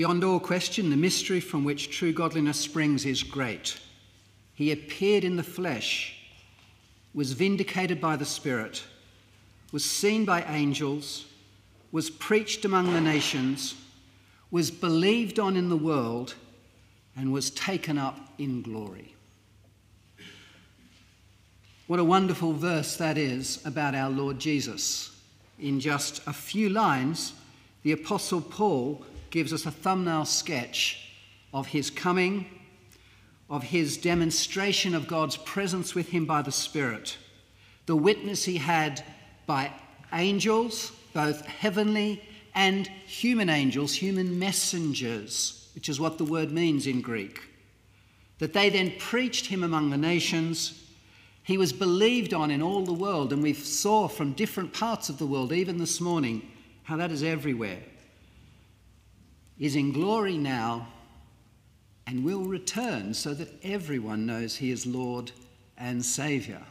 Beyond all question, the mystery from which true godliness springs is great. He appeared in the flesh, was vindicated by the Spirit, was seen by angels, was preached among the nations, was believed on in the world, and was taken up in glory. What a wonderful verse that is about our Lord Jesus. In just a few lines, the Apostle Paul gives us a thumbnail sketch of his coming, of his demonstration of God's presence with him by the Spirit, the witness he had by angels, both heavenly and human angels, human messengers, which is what the word means in Greek. That they then preached him among the nations. He was believed on in all the world, and we saw from different parts of the world, even this morning, how that is everywhere is in glory now and will return so that everyone knows he is Lord and Saviour.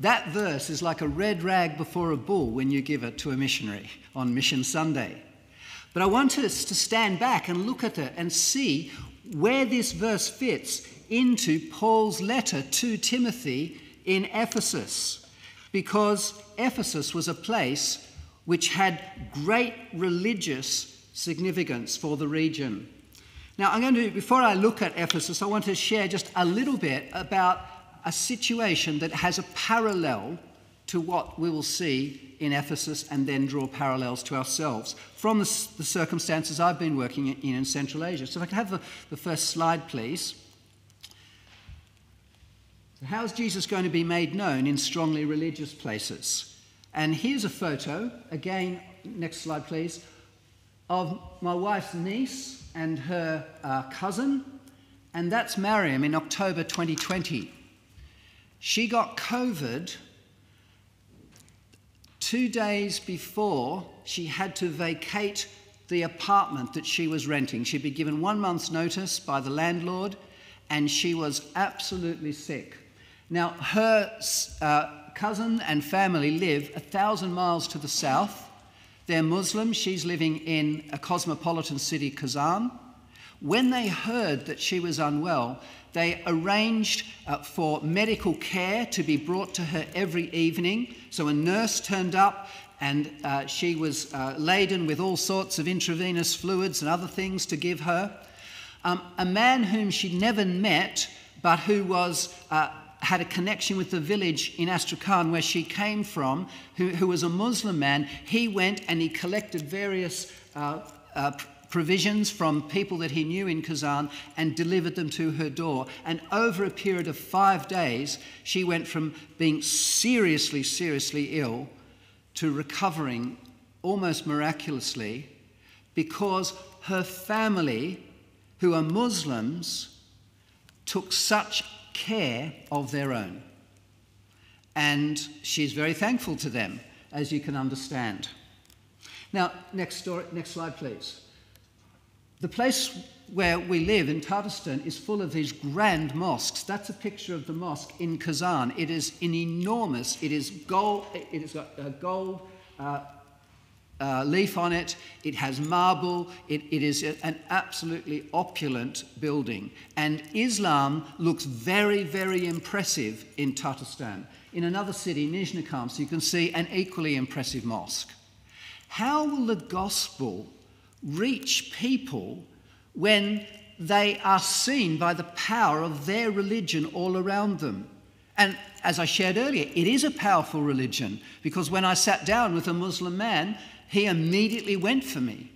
That verse is like a red rag before a bull when you give it to a missionary on Mission Sunday. But I want us to stand back and look at it and see where this verse fits into Paul's letter to Timothy in Ephesus. Because Ephesus was a place which had great religious significance for the region. Now, I'm going to, before I look at Ephesus, I want to share just a little bit about a situation that has a parallel to what we will see in Ephesus and then draw parallels to ourselves from the, the circumstances I've been working in in Central Asia. So, if I can have the, the first slide, please. How is Jesus going to be made known in strongly religious places? And here's a photo, again, next slide, please, of my wife's niece and her uh, cousin, and that's Mariam in October 2020. She got COVID two days before she had to vacate the apartment that she was renting. She'd been given one month's notice by the landlord, and she was absolutely sick. Now, her uh, cousin and family live a thousand miles to the south they're Muslim. She's living in a cosmopolitan city, Kazan. When they heard that she was unwell, they arranged uh, for medical care to be brought to her every evening. So a nurse turned up and uh, she was uh, laden with all sorts of intravenous fluids and other things to give her. Um, a man whom she'd never met, but who was uh, had a connection with the village in Astrakhan where she came from, who, who was a Muslim man. He went and he collected various uh, uh, provisions from people that he knew in Kazan and delivered them to her door. And over a period of five days, she went from being seriously, seriously ill to recovering almost miraculously because her family, who are Muslims, took such care of their own. And she's very thankful to them, as you can understand. Now, next, story, next slide, please. The place where we live in Tatarstan is full of these grand mosques. That's a picture of the mosque in Kazan. It is an enormous, it is gold, it has got a gold uh, uh, leaf on it, it has marble, it, it is an absolutely opulent building. And Islam looks very, very impressive in Tatarstan. In another city, Nizhny you can see an equally impressive mosque. How will the gospel reach people when they are seen by the power of their religion all around them? And as I shared earlier, it is a powerful religion because when I sat down with a Muslim man, he immediately went for me.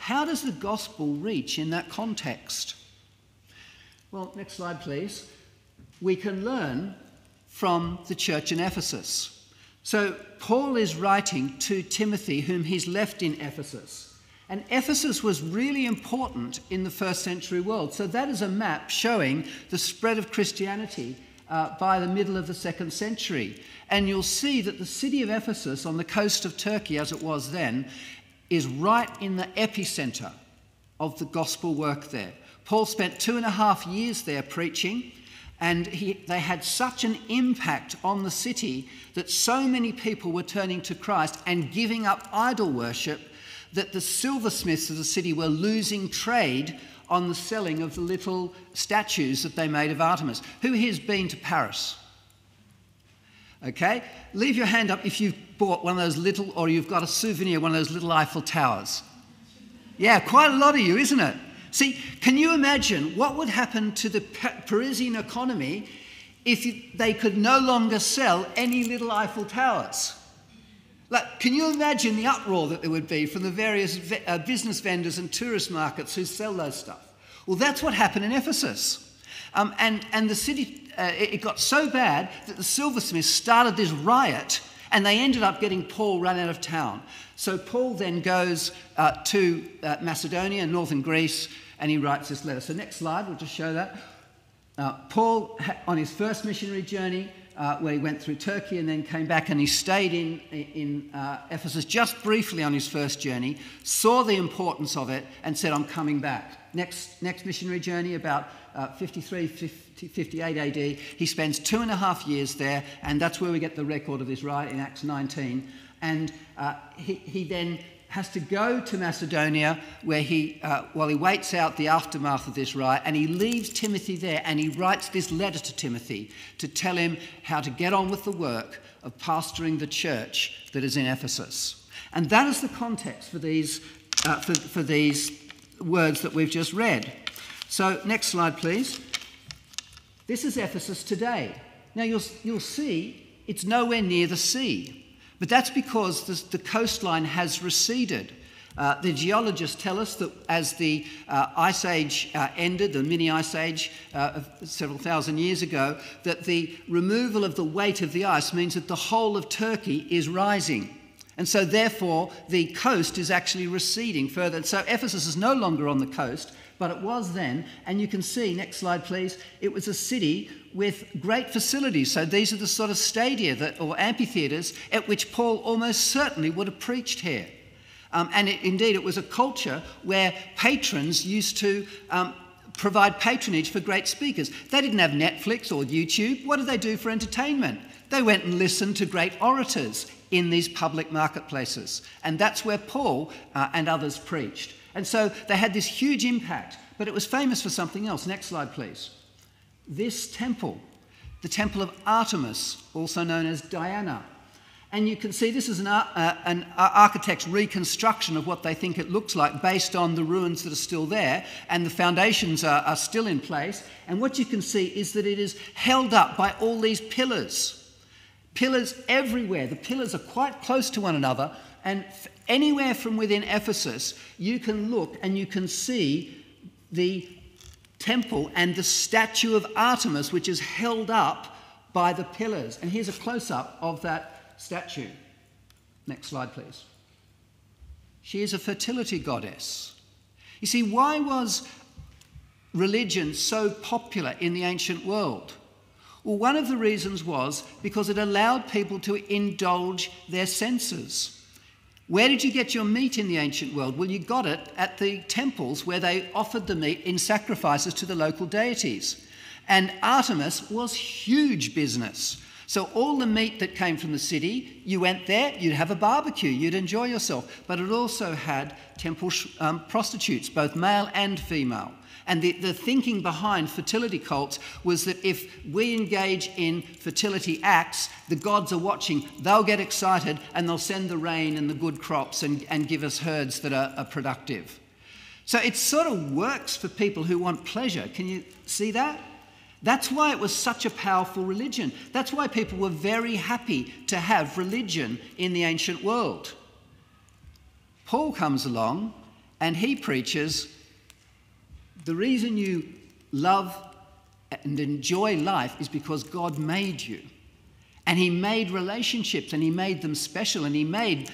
How does the gospel reach in that context? Well, next slide, please. We can learn from the church in Ephesus. So, Paul is writing to Timothy, whom he's left in Ephesus. And Ephesus was really important in the first century world. So, that is a map showing the spread of Christianity uh, by the middle of the second century. And you'll see that the city of Ephesus, on the coast of Turkey as it was then, is right in the epicenter of the gospel work there. Paul spent two and a half years there preaching, and he, they had such an impact on the city that so many people were turning to Christ and giving up idol worship that the silversmiths of the city were losing trade on the selling of the little statues that they made of Artemis. Who here's been to Paris? Okay? Leave your hand up if you've bought one of those little, or you've got a souvenir, one of those little Eiffel Towers. Yeah, quite a lot of you, isn't it? See, can you imagine what would happen to the Parisian economy if they could no longer sell any little Eiffel Towers? Like, can you imagine the uproar that there would be from the various uh, business vendors and tourist markets who sell those stuff? Well, that's what happened in Ephesus. Um, and, and the city, uh, it, it got so bad that the silversmiths started this riot and they ended up getting Paul run out of town. So Paul then goes uh, to uh, Macedonia, northern Greece, and he writes this letter. So, next slide, we'll just show that. Uh, Paul, on his first missionary journey, uh, where he went through Turkey and then came back and he stayed in, in uh, Ephesus just briefly on his first journey, saw the importance of it, and said, I'm coming back. Next, next missionary journey, about uh, 53, 50, 58 AD, he spends two and a half years there, and that's where we get the record of this right in Acts 19. And uh, he, he then has to go to Macedonia where he, uh, while he waits out the aftermath of this riot, and he leaves Timothy there and he writes this letter to Timothy to tell him how to get on with the work of pastoring the church that is in Ephesus. And that is the context for these, uh, for, for these words that we've just read. So, next slide, please. This is Ephesus today. Now, you'll, you'll see it's nowhere near the sea. But that's because the, the coastline has receded. Uh, the geologists tell us that as the uh, ice age uh, ended, the mini ice age uh, several thousand years ago, that the removal of the weight of the ice means that the whole of Turkey is rising. And so, therefore, the coast is actually receding further. So, Ephesus is no longer on the coast, but it was then. And you can see, next slide, please, it was a city with great facilities. So these are the sort of stadia that, or amphitheatres at which Paul almost certainly would have preached here. Um, and it, indeed, it was a culture where patrons used to um, provide patronage for great speakers. They didn't have Netflix or YouTube. What did they do for entertainment? They went and listened to great orators in these public marketplaces. And that's where Paul uh, and others preached. And so they had this huge impact, but it was famous for something else. Next slide, please. This temple, the temple of Artemis, also known as Diana. And you can see this is an, uh, an architect's reconstruction of what they think it looks like based on the ruins that are still there, and the foundations are, are still in place. And what you can see is that it is held up by all these pillars. Pillars everywhere. The pillars are quite close to one another, and anywhere from within Ephesus, you can look and you can see the temple and the statue of Artemis, which is held up by the pillars. And here's a close up of that statue. Next slide, please. She is a fertility goddess. You see, why was religion so popular in the ancient world? Well, one of the reasons was because it allowed people to indulge their senses. Where did you get your meat in the ancient world? Well, you got it at the temples where they offered the meat in sacrifices to the local deities. And Artemis was huge business. So, all the meat that came from the city, you went there, you'd have a barbecue, you'd enjoy yourself. But it also had temple um, prostitutes, both male and female. And the, the thinking behind fertility cults was that if we engage in fertility acts, the gods are watching, they'll get excited and they'll send the rain and the good crops and, and give us herds that are, are productive. So it sort of works for people who want pleasure. Can you see that? That's why it was such a powerful religion. That's why people were very happy to have religion in the ancient world. Paul comes along and he preaches the reason you love and enjoy life is because God made you. And He made relationships and He made them special and He made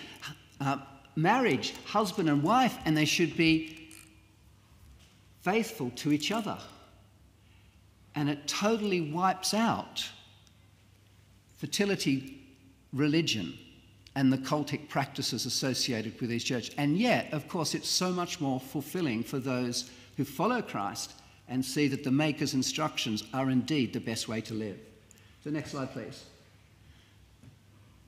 uh, marriage, husband and wife, and they should be faithful to each other. And it totally wipes out fertility religion and the cultic practices associated with these churches. And yet, of course, it's so much more fulfilling for those who follow Christ and see that the Maker's instructions are indeed the best way to live. So, next slide, please.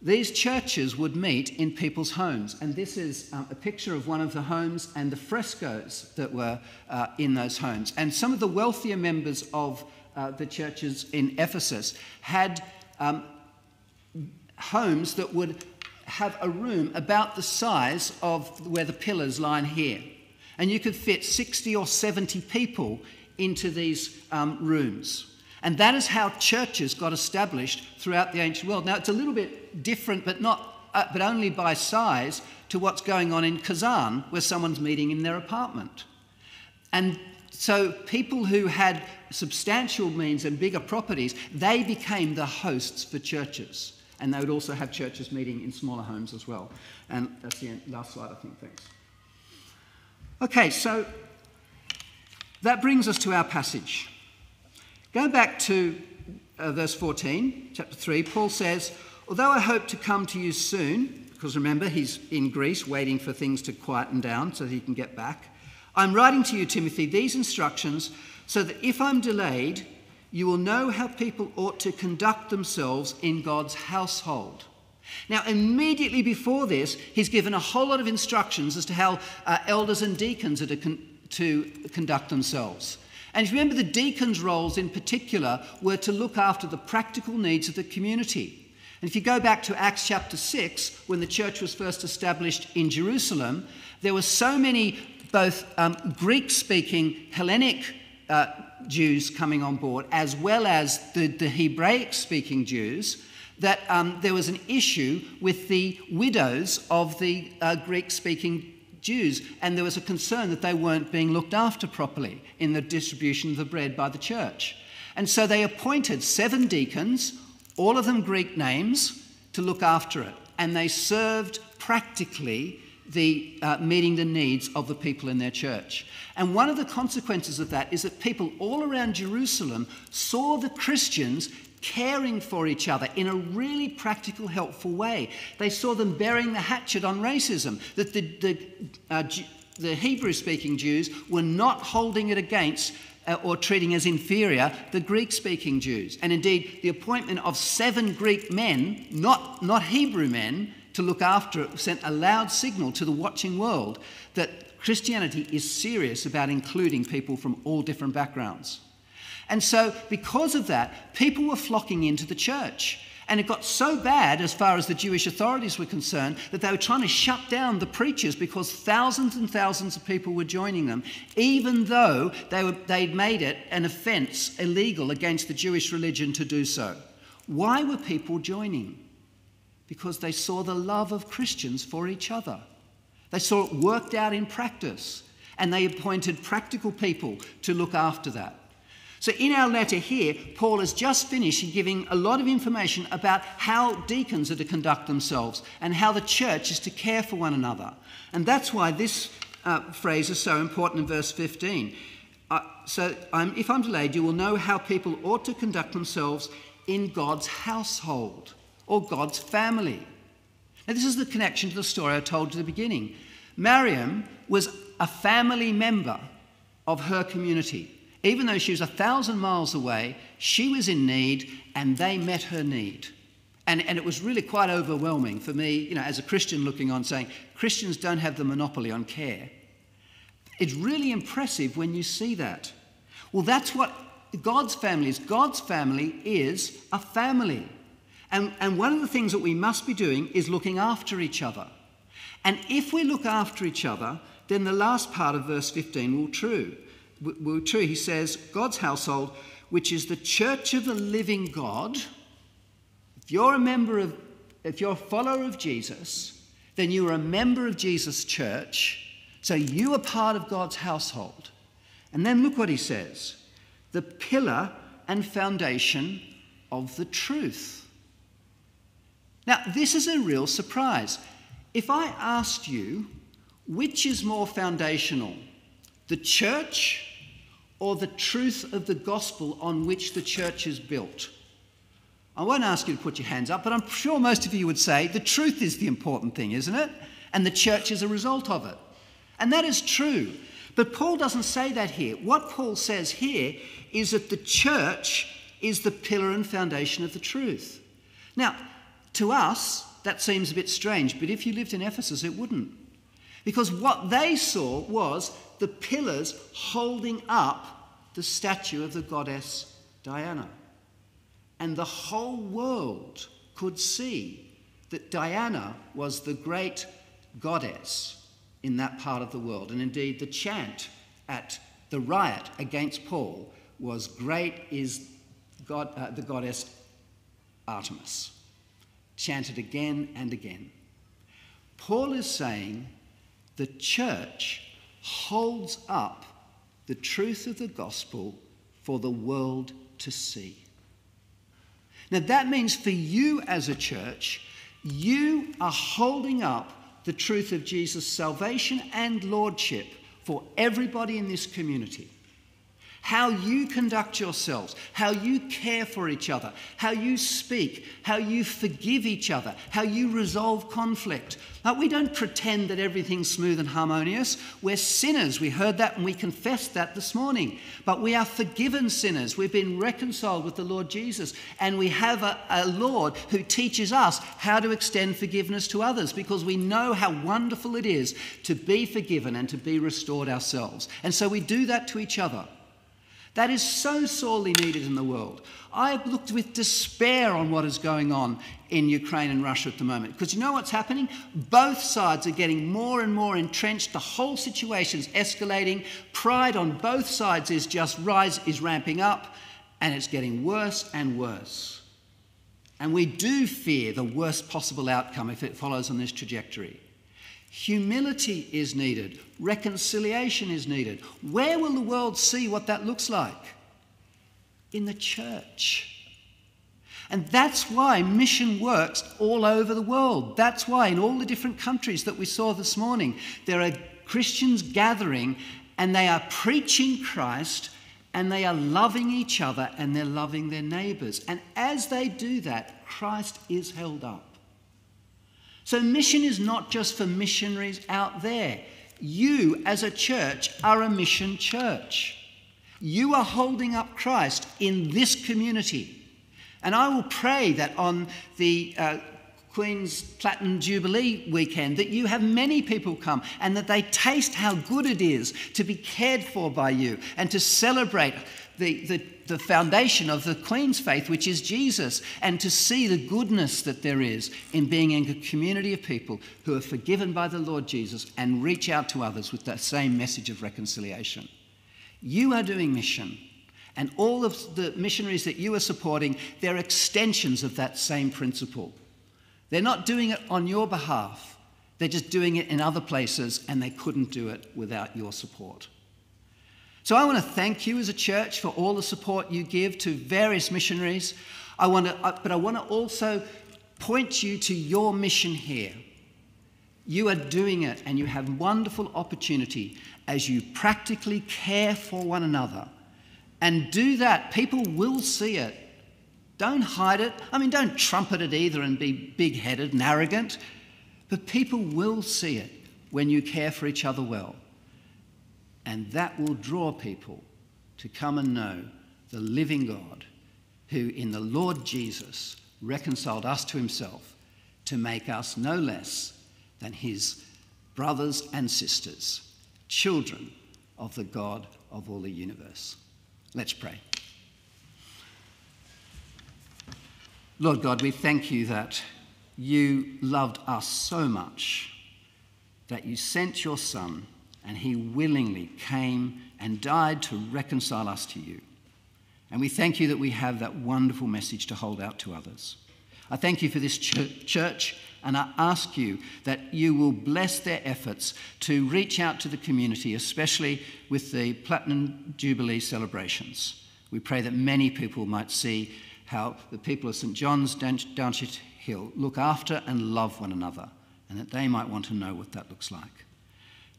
these churches would meet in people's homes. And this is um, a picture of one of the homes and the frescoes that were uh, in those homes. And some of the wealthier members of uh, the churches in Ephesus had um, homes that would have a room about the size of where the pillars line here. And you could fit 60 or 70 people into these um, rooms. And that is how churches got established throughout the ancient world. Now, it's a little bit different, but, not, uh, but only by size, to what's going on in Kazan, where someone's meeting in their apartment. And so people who had substantial means and bigger properties, they became the hosts for churches. And they would also have churches meeting in smaller homes as well. And that's the end, last slide, I think. Thanks. Okay, so that brings us to our passage. Go back to uh, verse 14, chapter 3, Paul says, Although I hope to come to you soon, because remember, he's in Greece waiting for things to quieten down so he can get back, I'm writing to you, Timothy, these instructions so that if I'm delayed, you will know how people ought to conduct themselves in God's household. Now, immediately before this, he's given a whole lot of instructions as to how uh, elders and deacons are to, con- to conduct themselves. And if you remember, the deacons' roles in particular were to look after the practical needs of the community. And if you go back to Acts chapter 6, when the church was first established in Jerusalem, there were so many both um, Greek speaking Hellenic uh, Jews coming on board, as well as the, the Hebraic speaking Jews, that um, there was an issue with the widows of the uh, Greek speaking Jews, and there was a concern that they weren't being looked after properly in the distribution of the bread by the church. And so they appointed seven deacons, all of them Greek names, to look after it. And they served practically the, uh, meeting the needs of the people in their church. And one of the consequences of that is that people all around Jerusalem saw the Christians caring for each other in a really practical, helpful way. They saw them bearing the hatchet on racism, that the, the, uh, the Hebrew speaking Jews were not holding it against uh, or treating as inferior the Greek speaking Jews. And indeed, the appointment of seven Greek men, not, not Hebrew men, to look after it sent a loud signal to the watching world that Christianity is serious about including people from all different backgrounds. And so, because of that, people were flocking into the church. And it got so bad, as far as the Jewish authorities were concerned, that they were trying to shut down the preachers because thousands and thousands of people were joining them, even though they were, they'd made it an offence illegal against the Jewish religion to do so. Why were people joining? Because they saw the love of Christians for each other. They saw it worked out in practice, and they appointed practical people to look after that. So, in our letter here, Paul has just finished giving a lot of information about how deacons are to conduct themselves and how the church is to care for one another. And that's why this uh, phrase is so important in verse 15. Uh, so, if I'm delayed, you will know how people ought to conduct themselves in God's household or God's family. Now, this is the connection to the story I told at the beginning. Mariam was a family member of her community. Even though she was a thousand miles away, she was in need and they met her need. And, and it was really quite overwhelming for me, you know, as a Christian looking on, saying, Christians don't have the monopoly on care. It's really impressive when you see that. Well, that's what God's family is. God's family is a family. And, and one of the things that we must be doing is looking after each other. And if we look after each other, then the last part of verse 15 will true were true. He says, God's household, which is the church of the living God. If you're a member of, if you're a follower of Jesus, then you are a member of Jesus' church. So you are part of God's household. And then look what he says the pillar and foundation of the truth. Now, this is a real surprise. If I asked you, which is more foundational, the church or the truth of the gospel on which the church is built? I won't ask you to put your hands up, but I'm sure most of you would say the truth is the important thing, isn't it? And the church is a result of it. And that is true. But Paul doesn't say that here. What Paul says here is that the church is the pillar and foundation of the truth. Now, to us, that seems a bit strange, but if you lived in Ephesus, it wouldn't. Because what they saw was the pillars holding up the statue of the goddess Diana. And the whole world could see that Diana was the great goddess in that part of the world. And indeed, the chant at the riot against Paul was Great is God, uh, the goddess Artemis, chanted again and again. Paul is saying the church holds up the truth of the gospel for the world to see. Now, that means for you as a church, you are holding up the truth of Jesus' salvation and lordship for everybody in this community how you conduct yourselves, how you care for each other, how you speak, how you forgive each other, how you resolve conflict. We don't pretend that everything's smooth and harmonious. We're sinners. We heard that and we confessed that this morning. But we are forgiven sinners. We've been reconciled with the Lord Jesus. And we have a, a Lord who teaches us how to extend forgiveness to others because we know how wonderful it is to be forgiven and to be restored ourselves. And so we do that to each other. That is so sorely needed in the world. I have looked with despair on what is going on in Ukraine and Russia at the moment because you know what's happening? Both sides are getting more and more entrenched. The whole situation is escalating. Pride on both sides is just rise is ramping up and it's getting worse and worse. And we do fear the worst possible outcome if it follows on this trajectory. Humility is needed. Reconciliation is needed. Where will the world see what that looks like? In the church. And that's why mission works all over the world. That's why in all the different countries that we saw this morning, there are Christians gathering and they are preaching Christ and they are loving each other and they're loving their neighbours. And as they do that, Christ is held up. So, mission is not just for missionaries out there. You, as a church, are a mission church. You are holding up Christ in this community. And I will pray that on the uh, Queen's Platinum Jubilee weekend that you have many people come and that they taste how good it is to be cared for by you and to celebrate the, the, the foundation of the Queen's faith, which is Jesus, and to see the goodness that there is in being in a community of people who are forgiven by the Lord Jesus and reach out to others with that same message of reconciliation. You are doing mission. And all of the missionaries that you are supporting, they're extensions of that same principle. They're not doing it on your behalf, they're just doing it in other places, and they couldn't do it without your support. So I want to thank you as a church for all the support you give to various missionaries. I want to, uh, but I want to also point you to your mission here. You are doing it and you have wonderful opportunity as you practically care for one another. And do that, people will see it. Don't hide it. I mean, don't trumpet it either and be big headed and arrogant. But people will see it when you care for each other well. And that will draw people to come and know the living God who, in the Lord Jesus, reconciled us to himself to make us no less than his brothers and sisters, children of the God of all the universe. Let's pray. Lord God, we thank you that you loved us so much that you sent your Son and he willingly came and died to reconcile us to you. And we thank you that we have that wonderful message to hold out to others. I thank you for this church, and I ask you that you will bless their efforts to reach out to the community, especially with the Platinum Jubilee celebrations. We pray that many people might see how the people of St. John's, Downshire Hill, look after and love one another, and that they might want to know what that looks like.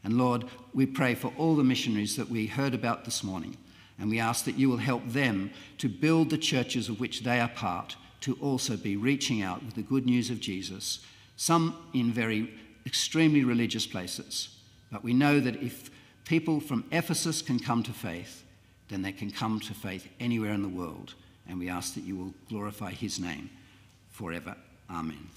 And Lord, we pray for all the missionaries that we heard about this morning, and we ask that you will help them to build the churches of which they are part to also be reaching out with the good news of Jesus, some in very extremely religious places. But we know that if people from Ephesus can come to faith, then they can come to faith anywhere in the world. And we ask that you will glorify his name forever. Amen.